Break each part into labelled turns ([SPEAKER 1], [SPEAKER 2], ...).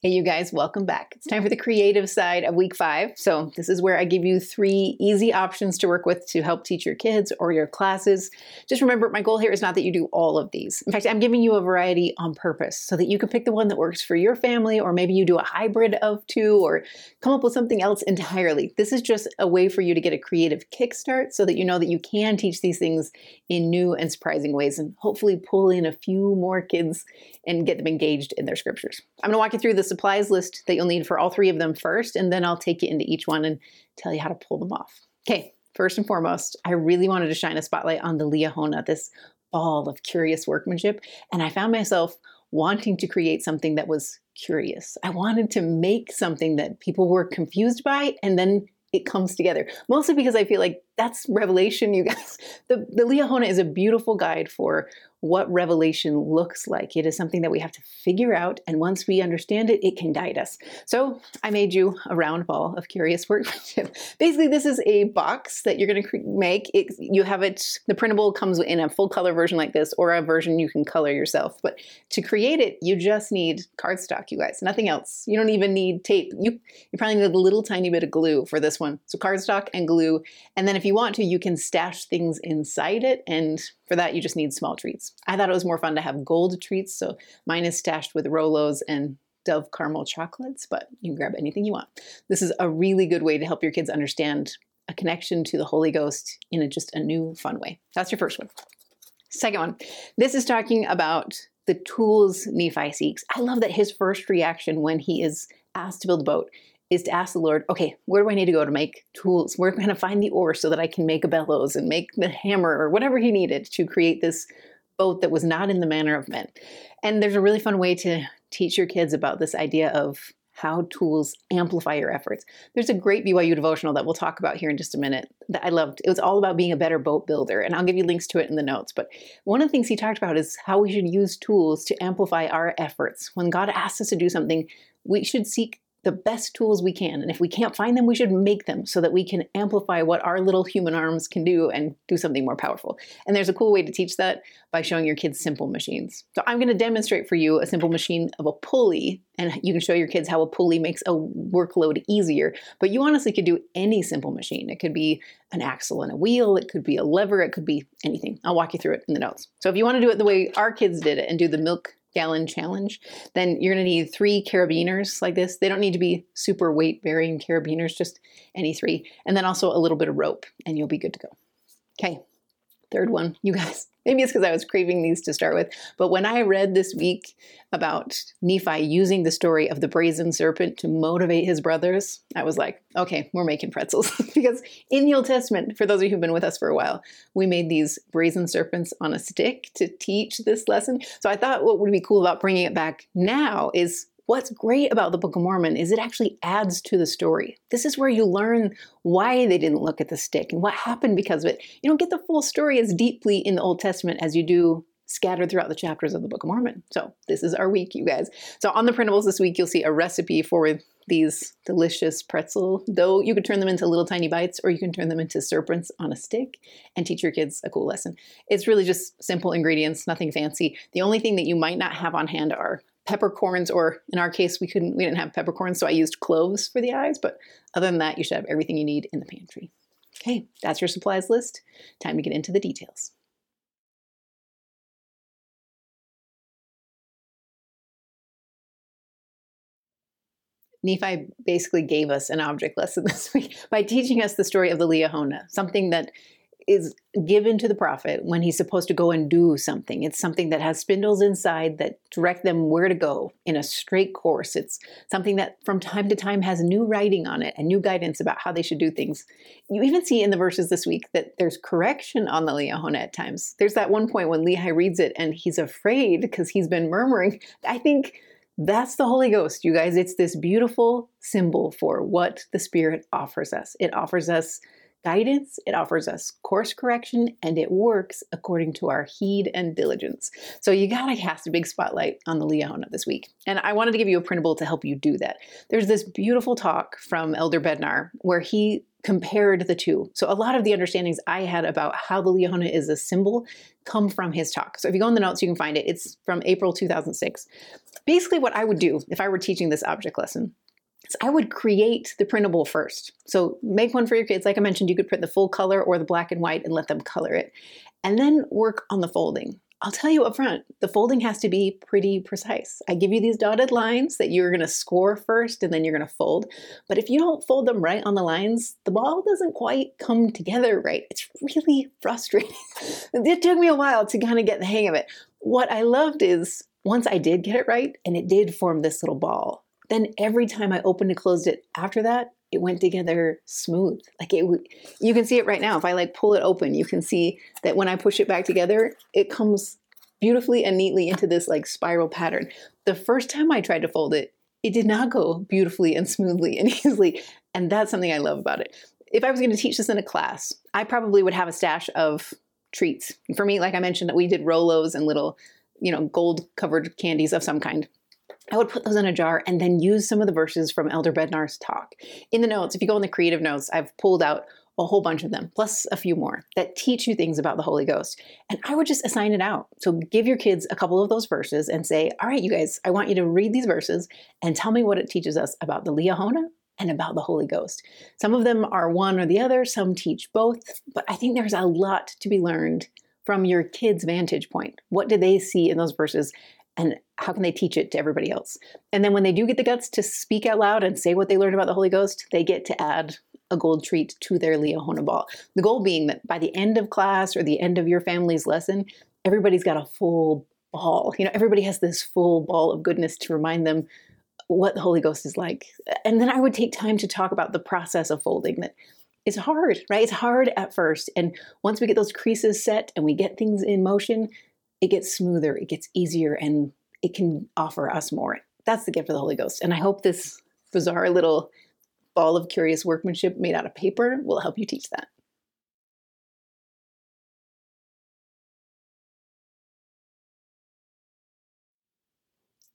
[SPEAKER 1] Hey, you guys, welcome back. It's time for the creative side of week five. So, this is where I give you three easy options to work with to help teach your kids or your classes. Just remember, my goal here is not that you do all of these. In fact, I'm giving you a variety on purpose so that you can pick the one that works for your family, or maybe you do a hybrid of two, or come up with something else entirely. This is just a way for you to get a creative kickstart so that you know that you can teach these things in new and surprising ways and hopefully pull in a few more kids and get them engaged in their scriptures. I'm going to walk you through the supplies list that you'll need for all three of them first, and then I'll take you into each one and tell you how to pull them off. Okay, first and foremost, I really wanted to shine a spotlight on the Liahona, this ball of curious workmanship, and I found myself wanting to create something that was curious. I wanted to make something that people were confused by and then it comes together. Mostly because I feel like that's revelation, you guys. The, the Liahona is a beautiful guide for what revelation looks like. It is something that we have to figure out, and once we understand it, it can guide us. So I made you a round ball of curious workmanship. Basically, this is a box that you're going to make. It, you have it. The printable comes in a full color version like this, or a version you can color yourself. But to create it, you just need cardstock, you guys. Nothing else. You don't even need tape. You you probably need a little tiny bit of glue for this one. So cardstock and glue, and then if you want to, you can stash things inside it and for that, you just need small treats. I thought it was more fun to have gold treats, so mine is stashed with Rolos and Dove caramel chocolates, but you can grab anything you want. This is a really good way to help your kids understand a connection to the Holy Ghost in a, just a new, fun way. That's your first one. Second one, this is talking about the tools Nephi seeks. I love that his first reaction when he is asked to build a boat is to ask the Lord, okay, where do I need to go to make tools? Where can I find the ore so that I can make a bellows and make the hammer or whatever he needed to create this boat that was not in the manner of men? And there's a really fun way to teach your kids about this idea of how tools amplify your efforts. There's a great BYU devotional that we'll talk about here in just a minute that I loved. It was all about being a better boat builder, and I'll give you links to it in the notes. But one of the things he talked about is how we should use tools to amplify our efforts. When God asks us to do something, we should seek the best tools we can. And if we can't find them, we should make them so that we can amplify what our little human arms can do and do something more powerful. And there's a cool way to teach that by showing your kids simple machines. So I'm going to demonstrate for you a simple machine of a pulley, and you can show your kids how a pulley makes a workload easier. But you honestly could do any simple machine. It could be an axle and a wheel, it could be a lever, it could be anything. I'll walk you through it in the notes. So if you want to do it the way our kids did it and do the milk gallon challenge, then you're going to need three carabiners like this. They don't need to be super weight bearing carabiners, just any three. And then also a little bit of rope, and you'll be good to go. Okay, third one, you guys. Maybe it's because I was craving these to start with. But when I read this week about Nephi using the story of the brazen serpent to motivate his brothers, I was like, okay, we're making pretzels. because in the Old Testament, for those of you who've been with us for a while, we made these brazen serpents on a stick to teach this lesson. So I thought what would be cool about bringing it back now is What's great about the Book of Mormon is it actually adds to the story. This is where you learn why they didn't look at the stick and what happened because of it. You don't get the full story as deeply in the Old Testament as you do scattered throughout the chapters of the Book of Mormon. So, this is our week, you guys. So, on the printables this week, you'll see a recipe for these delicious pretzel Though You could turn them into little tiny bites or you can turn them into serpents on a stick and teach your kids a cool lesson. It's really just simple ingredients, nothing fancy. The only thing that you might not have on hand are peppercorns, or in our case, we couldn't, we didn't have peppercorns, so I used cloves for the eyes. But other than that, you should have everything you need in the pantry. Okay, that's your supplies list. Time to get into the details. Nephi basically gave us an object lesson this week by teaching us the story of the Liahona, something that is given to the prophet when he's supposed to go and do something. It's something that has spindles inside that direct them where to go in a straight course. It's something that from time to time has new writing on it and new guidance about how they should do things. You even see in the verses this week that there's correction on the Liahona at times. There's that one point when Lehi reads it and he's afraid because he's been murmuring. I think that's the Holy Ghost, you guys. It's this beautiful symbol for what the Spirit offers us. It offers us guidance, it offers us course correction, and it works according to our heed and diligence. So you gotta cast a big spotlight on the Liahona this week. And I wanted to give you a printable to help you do that. There's this beautiful talk from Elder Bednar where he compared the two. So a lot of the understandings I had about how the Liahona is a symbol come from his talk. So if you go in the notes, you can find it. It's from April 2006. Basically, what I would do if I were teaching this object lesson I would create the printable first. So make one for your kids. Like I mentioned, you could print the full color or the black and white and let them color it. And then work on the folding. I'll tell you up front, the folding has to be pretty precise. I give you these dotted lines that you're going to score first and then you're going to fold. But if you don't fold them right on the lines, the ball doesn't quite come together right. It's really frustrating. it took me a while to kind of get the hang of it. What I loved is once I did get it right and it did form this little ball, then every time I opened and closed it after that, it went together smooth. Like it, you can see it right now. If I like pull it open, you can see that when I push it back together, it comes beautifully and neatly into this like spiral pattern. The first time I tried to fold it, it did not go beautifully and smoothly and easily. And that's something I love about it. If I was going to teach this in a class, I probably would have a stash of treats. For me, like I mentioned, that we did Rolos and little, you know, gold covered candies of some kind. I would put those in a jar and then use some of the verses from Elder Bednar's talk. In the notes, if you go in the creative notes, I've pulled out a whole bunch of them, plus a few more that teach you things about the Holy Ghost. And I would just assign it out. So give your kids a couple of those verses and say, All right, you guys, I want you to read these verses and tell me what it teaches us about the Liahona and about the Holy Ghost. Some of them are one or the other, some teach both, but I think there's a lot to be learned from your kids' vantage point. What do they see in those verses? And how can they teach it to everybody else? And then when they do get the guts to speak out loud and say what they learned about the Holy Ghost, they get to add a gold treat to their Liahona ball. The goal being that by the end of class or the end of your family's lesson, everybody's got a full ball. You know, everybody has this full ball of goodness to remind them what the Holy Ghost is like. And then I would take time to talk about the process of folding that it's hard, right? It's hard at first. And once we get those creases set and we get things in motion, it gets smoother, it gets easier, and it can offer us more. That's the gift of the Holy Ghost. And I hope this bizarre little ball of curious workmanship made out of paper will help you teach that.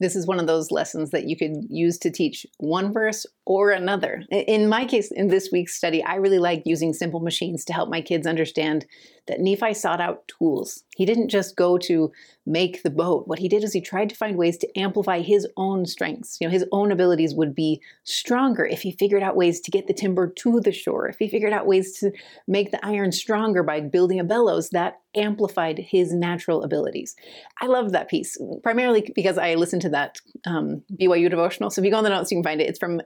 [SPEAKER 1] this is one of those lessons that you could use to teach one verse or another. In my case, in this week's study, I really like using simple machines to help my kids understand that Nephi sought out tools. He didn't just go to make the boat. What he did is he tried to find ways to amplify his own strengths. You know, his own abilities would be stronger if he figured out ways to get the timber to the shore, if he figured out ways to make the iron stronger by building a bellows that amplified his natural abilities. I love that piece, primarily because I listened to that um, BYU devotional. So if you go on the notes, you can find it. It's from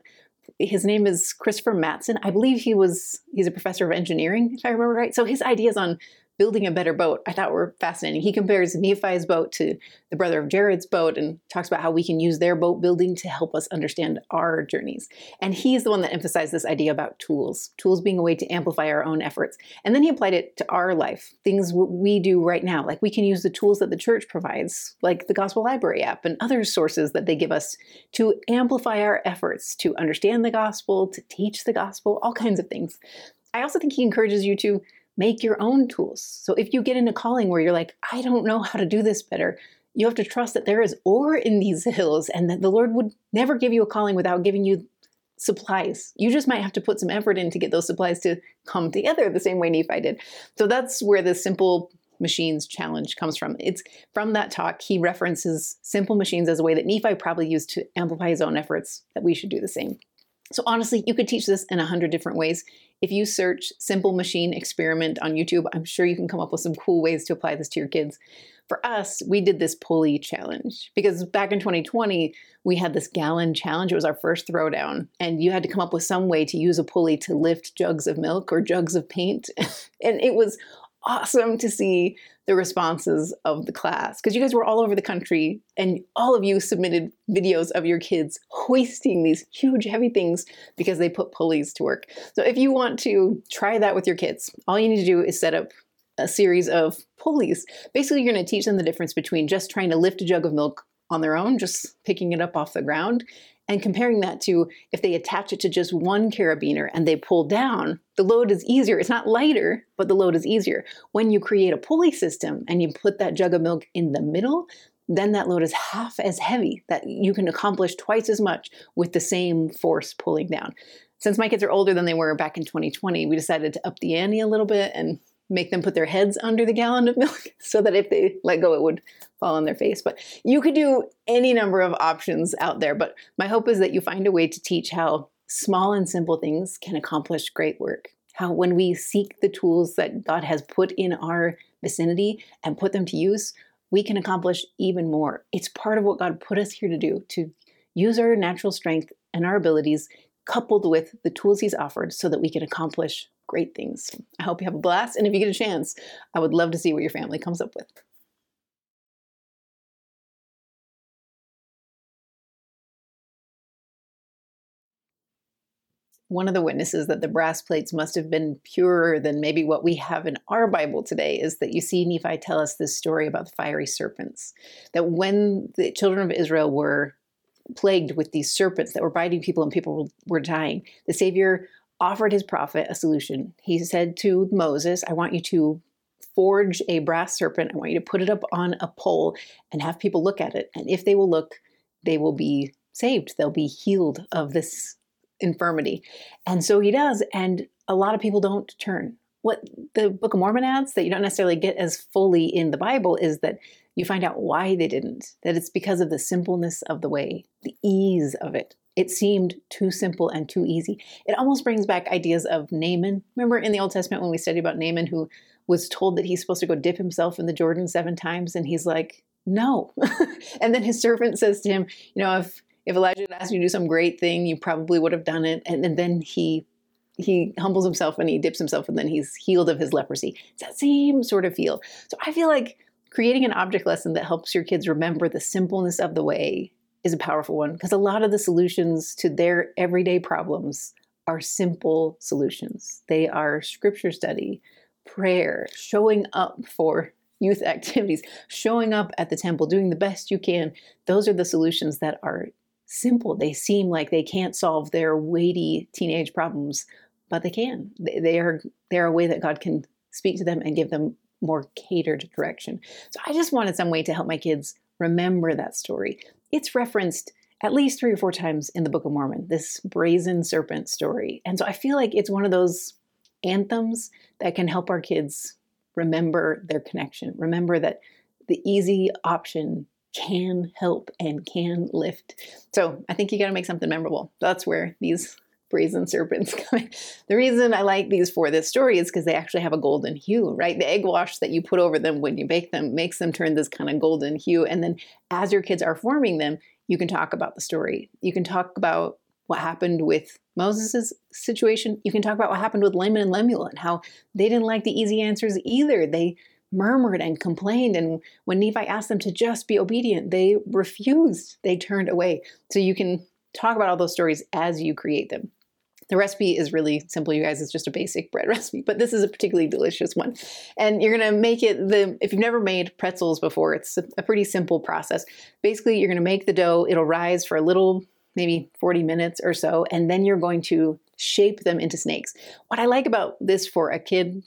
[SPEAKER 1] his name is Christopher Mattson. I believe he was he's a professor of engineering, if I remember right. So his ideas on building a better boat I thought were fascinating. He compares Nephi's boat to the brother of Jared's boat and talks about how we can use their boat building to help us understand our journeys. And he's the one that emphasized this idea about tools, tools being a way to amplify our own efforts. And then he applied it to our life, things we do right now. Like we can use the tools that the church provides, like the Gospel Library app and other sources that they give us to amplify our efforts to understand the gospel, to teach the gospel, all kinds of things. I also think he encourages you to make your own tools. So if you get in a calling where you're like, I don't know how to do this better, you have to trust that there is ore in these hills and that the Lord would never give you a calling without giving you supplies. You just might have to put some effort in to get those supplies to come together the same way Nephi did. So that's where the simple machines challenge comes from. It's from that talk, he references simple machines as a way that Nephi probably used to amplify his own efforts, that we should do the same. So honestly, you could teach this in a hundred different ways. If you search simple machine experiment on YouTube, I'm sure you can come up with some cool ways to apply this to your kids. For us, we did this pulley challenge because back in 2020, we had this gallon challenge. It was our first throwdown, and you had to come up with some way to use a pulley to lift jugs of milk or jugs of paint. and it was awesome to see the responses of the class because you guys were all over the country and all of you submitted videos of your kids hoisting these huge heavy things because they put pulleys to work. So if you want to try that with your kids, all you need to do is set up a series of pulleys. Basically, you're going to teach them the difference between just trying to lift a jug of milk on their own, just picking it up off the ground, and comparing that to if they attach it to just one carabiner and they pull down, the load is easier. It's not lighter, but the load is easier. When you create a pulley system and you put that jug of milk in the middle, then that load is half as heavy, that you can accomplish twice as much with the same force pulling down. since my kids are older than they were back in 2020, we decided to up the ante a little bit and make them put their heads under the gallon of milk so that if they let go, it would fall on their face. But you could do any number of options out there. But my hope is that you find a way to teach how small and simple things can accomplish great work. How when we seek the tools that God has put in our vicinity and put them to use, we can accomplish even more. It's part of what God put us here to do, to use our natural strength and our abilities coupled with the tools He's offered so that we can accomplish great things. I hope you have a blast. And if you get a chance, I would love to see what your family comes up with. one of the witnesses that the brass plates must have been purer than maybe what we have in our Bible today is that you see Nephi tell us this story about the fiery serpents. That when the children of Israel were plagued with these serpents that were biting people and people were dying, the Savior offered his prophet a solution. He said to Moses, I want you to forge a brass serpent. I want you to put it up on a pole and have people look at it. And if they will look, they will be saved. They'll be healed of this infirmity. And so he does. And a lot of people don't turn. What the Book of Mormon adds that you don't necessarily get as fully in the Bible is that you find out why they didn't, that it's because of the simpleness of the way, the ease of it. It seemed too simple and too easy. It almost brings back ideas of Naaman. Remember in the Old Testament when we studied about Naaman, who was told that he's supposed to go dip himself in the Jordan seven times, and he's like, no. and then his servant says to him, you know, if if Elijah had asked you to do some great thing, you probably would have done it. And, and then he he humbles himself and he dips himself and then he's healed of his leprosy. It's that same sort of feel. So I feel like creating an object lesson that helps your kids remember the simpleness of the way is a powerful one because a lot of the solutions to their everyday problems are simple solutions. They are scripture study, prayer, showing up for youth activities, showing up at the temple, doing the best you can. Those are the solutions that are simple. They seem like they can't solve their weighty teenage problems, but they can. They are they're a way that God can speak to them and give them more catered direction. So I just wanted some way to help my kids remember that story. It's referenced at least three or four times in the Book of Mormon, this brazen serpent story. And so I feel like it's one of those anthems that can help our kids remember their connection, remember that the easy option can help and can lift. So I think you got to make something memorable. That's where these brazen serpents come in. The reason I like these for this story is because they actually have a golden hue, right? The egg wash that you put over them when you bake them makes them turn this kind of golden hue. And then as your kids are forming them, you can talk about the story. You can talk about what happened with Moses' situation. You can talk about what happened with Laman and Lemuel and how they didn't like the easy answers either. They murmured and complained. And when Nephi asked them to just be obedient, they refused. They turned away. So you can talk about all those stories as you create them. The recipe is really simple, you guys. It's just a basic bread recipe, but this is a particularly delicious one. And you're gonna make it the, if you've never made pretzels before, it's a, pretty simple process. Basically, you're gonna make the dough, it'll rise for a little, maybe 40 minutes or so, and then you're going to shape them into snakes. What I like about this for a kid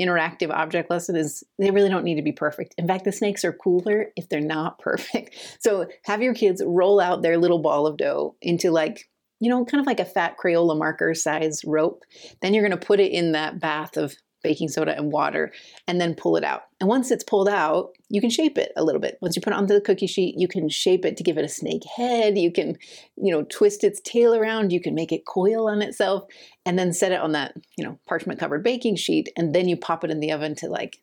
[SPEAKER 1] interactive object lesson is they really don't need to be perfect. In fact, the snakes are cooler if they're not perfect. So have your kids roll out their little ball of dough into like, you know, kind of like a fat Crayola marker size rope. Then you're going to put it in that bath of baking soda and water and then pull it out. And once it's pulled out, you can shape it a little bit. Once you put it onto the cookie sheet, you can shape it to give it a snake head. You can, you know, twist its tail around. You can make it coil on itself and then set it on that, you know, parchment covered baking sheet. And then you pop it in the oven to like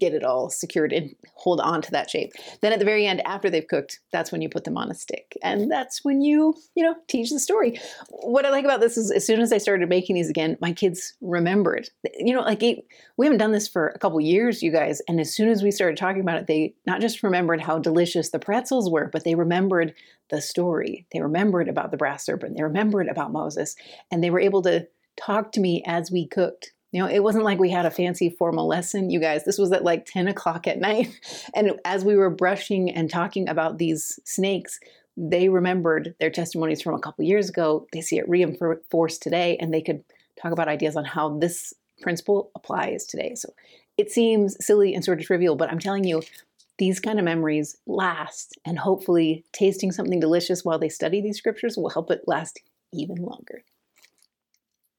[SPEAKER 1] get it all secured and hold on to that shape. Then at the very end, after they've cooked, that's when you put them on a stick. And that's when you, you know, teach the story. What I like about this is as soon as I started making these again, my kids remembered. You know, like it, we haven't done this for a couple years, you guys. And as soon as we started talking about it, they not just remembered how delicious the pretzels were, but they remembered the story. They remembered about the brass serpent. They remembered about Moses. And they were able to talk to me as we cooked you know, it wasn't like we had a fancy formal lesson, you guys. This was at like 10 o'clock at night. And as we were brushing and talking about these snakes, they remembered their testimonies from a couple years ago. They see it reinforced today, and they could talk about ideas on how this principle applies today. So it seems silly and sort of trivial, but I'm telling you, these kind of memories last, and hopefully, tasting something delicious while they study these scriptures will help it last even longer.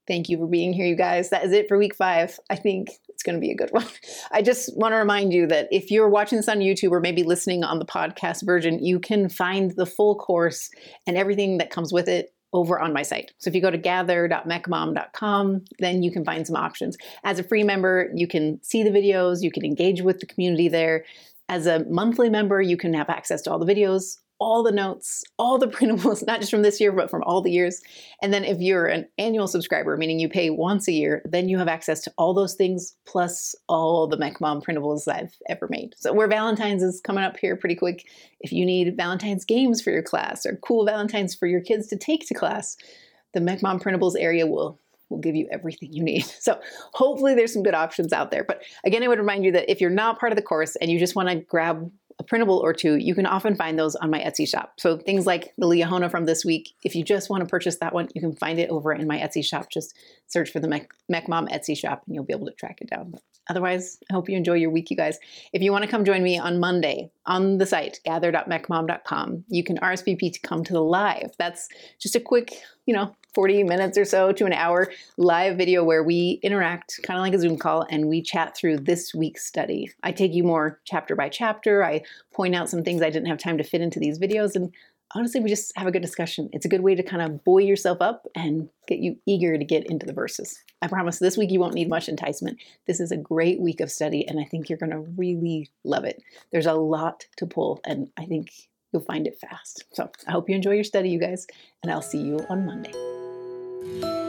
[SPEAKER 1] Thank you for being here, you guys. That is it for week five. I think it's going to be a good one. I just want to remind you that if you're watching this on YouTube or maybe listening on the podcast version, you can find the full course and everything that comes with it over on my site. So if you go to gather.meckmom.com, then you can find some options. As a free member, you can see the videos, you can engage with the community there. As a monthly member, you can have access to all the videos, all the notes, all the printables, not just from this year, but from all the years. And then if you're an annual subscriber, meaning you pay once a year, then you have access to all those things plus all the MeckMom printables I've ever made. So where Valentine's is coming up here pretty quick, if you need Valentine's games for your class or cool Valentine's for your kids to take to class, the MeckMom printables area will will give you everything you need. So hopefully there's some good options out there. But again, I would remind you that if you're not part of the course and you just want to grab a printable or two, you can often find those on my Etsy shop. So things like the Liahona from this week, if you just want to purchase that one, you can find it over in my Etsy shop. Just search for the Meck, Mom Etsy shop and you'll be able to track it down. But otherwise, I hope you enjoy your week, you guys. If you want to come join me on Monday on the site, gather.meckmom.com, you can RSVP to come to the live. That's just a quick, you know, 40 minutes or so to an hour live video where we interact, kind of like a Zoom call, and we chat through this week's study. I take you more chapter by chapter. I point out some things I didn't have time to fit into these videos. And honestly, we just have a good discussion. It's a good way to kind of buoy yourself up and get you eager to get into the verses. I promise this week you won't need much enticement. This is a great week of study, and I think you're going to really love it. There's a lot to pull, and I think you'll find it fast. So I hope you enjoy your study, you guys, and I'll see you on Monday. Thank you.